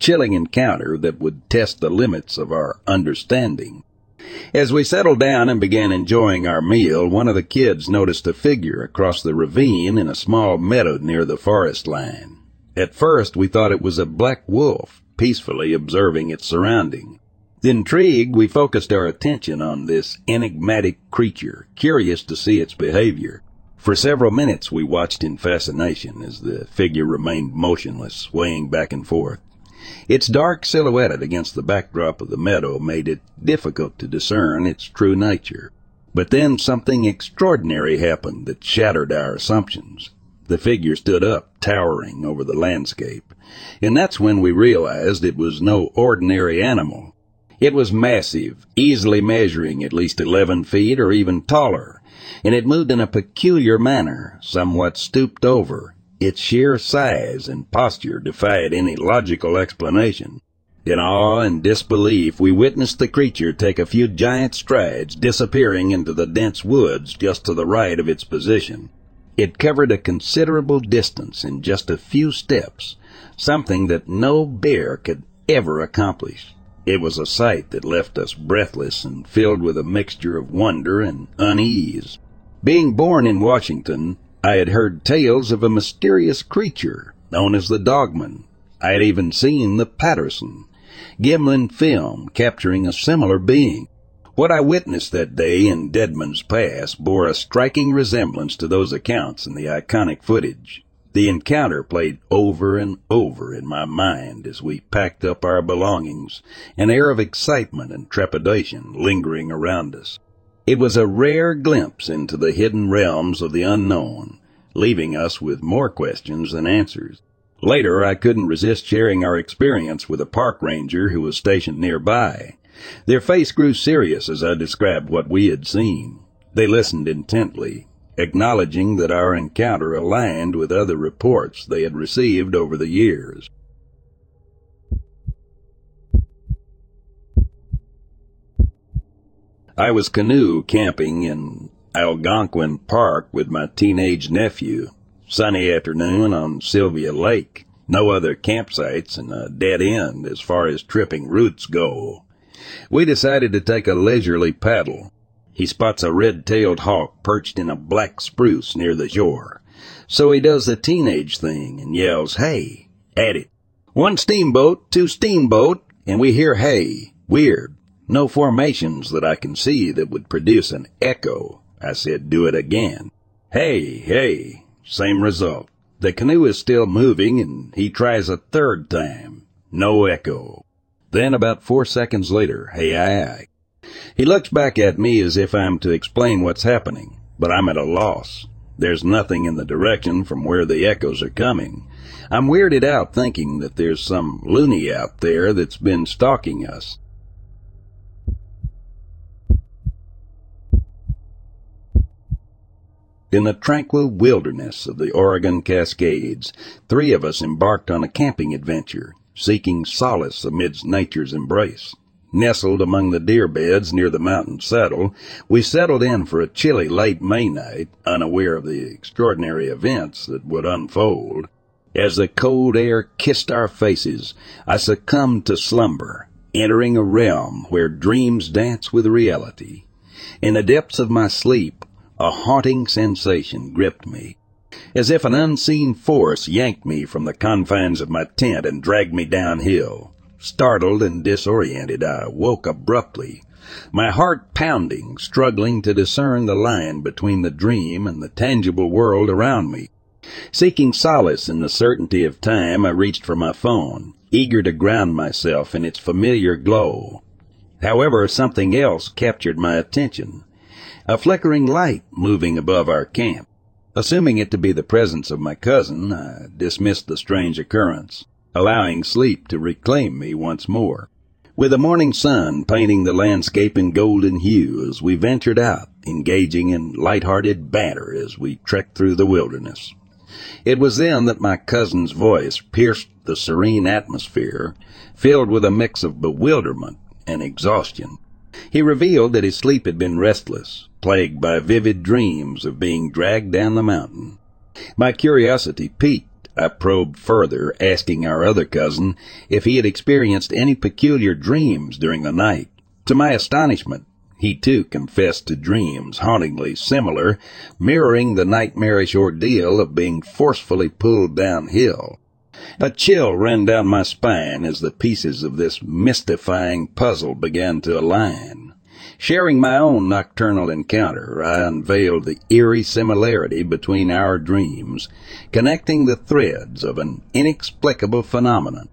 chilling encounter that would test the limits of our understanding. As we settled down and began enjoying our meal, one of the kids noticed a figure across the ravine in a small meadow near the forest line. At first, we thought it was a black wolf, peacefully observing its surrounding. Intrigued, we focused our attention on this enigmatic creature, curious to see its behavior. For several minutes we watched in fascination as the figure remained motionless, swaying back and forth. Its dark silhouette against the backdrop of the meadow made it difficult to discern its true nature. But then something extraordinary happened that shattered our assumptions. The figure stood up, towering over the landscape, and that's when we realized it was no ordinary animal. It was massive, easily measuring at least eleven feet or even taller, and it moved in a peculiar manner, somewhat stooped over. Its sheer size and posture defied any logical explanation. In awe and disbelief, we witnessed the creature take a few giant strides, disappearing into the dense woods just to the right of its position. It covered a considerable distance in just a few steps, something that no bear could ever accomplish. It was a sight that left us breathless and filled with a mixture of wonder and unease. Being born in Washington, I had heard tales of a mysterious creature known as the Dogman. I had even seen the Patterson, Gimlin film capturing a similar being. What I witnessed that day in Deadman's Pass bore a striking resemblance to those accounts in the iconic footage. The encounter played over and over in my mind as we packed up our belongings, an air of excitement and trepidation lingering around us. It was a rare glimpse into the hidden realms of the unknown, leaving us with more questions than answers. Later, I couldn't resist sharing our experience with a park ranger who was stationed nearby. Their face grew serious as I described what we had seen. They listened intently, acknowledging that our encounter aligned with other reports they had received over the years. I was canoe camping in Algonquin Park with my teenage nephew. Sunny afternoon on Sylvia Lake. No other campsites and a dead end as far as tripping routes go. We decided to take a leisurely paddle. He spots a red-tailed hawk perched in a black spruce near the shore. So he does the teenage thing and yells, hey, at it. One steamboat, two steamboat, and we hear hey. Weird. No formations that I can see that would produce an echo. I said, do it again. Hey, hey. Same result. The canoe is still moving and he tries a third time. No echo. Then about four seconds later, hey aye aye. He looks back at me as if I'm to explain what's happening, but I'm at a loss. There's nothing in the direction from where the echoes are coming. I'm weirded out thinking that there's some loony out there that's been stalking us. In the tranquil wilderness of the Oregon Cascades, three of us embarked on a camping adventure, seeking solace amidst nature's embrace. Nestled among the deer beds near the mountain saddle, we settled in for a chilly late May night, unaware of the extraordinary events that would unfold. As the cold air kissed our faces, I succumbed to slumber, entering a realm where dreams dance with reality. In the depths of my sleep, a haunting sensation gripped me, as if an unseen force yanked me from the confines of my tent and dragged me downhill. Startled and disoriented, I woke abruptly, my heart pounding, struggling to discern the line between the dream and the tangible world around me. Seeking solace in the certainty of time, I reached for my phone, eager to ground myself in its familiar glow. However, something else captured my attention a flickering light moving above our camp. Assuming it to be the presence of my cousin, I dismissed the strange occurrence, allowing sleep to reclaim me once more. With the morning sun painting the landscape in golden hues, we ventured out, engaging in light-hearted banter as we trekked through the wilderness. It was then that my cousin's voice pierced the serene atmosphere, filled with a mix of bewilderment and exhaustion. He revealed that his sleep had been restless, plagued by vivid dreams of being dragged down the mountain. My curiosity piqued. I probed further, asking our other cousin if he had experienced any peculiar dreams during the night. To my astonishment, he too confessed to dreams hauntingly similar, mirroring the nightmarish ordeal of being forcefully pulled downhill. A chill ran down my spine as the pieces of this mystifying puzzle began to align. Sharing my own nocturnal encounter, I unveiled the eerie similarity between our dreams, connecting the threads of an inexplicable phenomenon.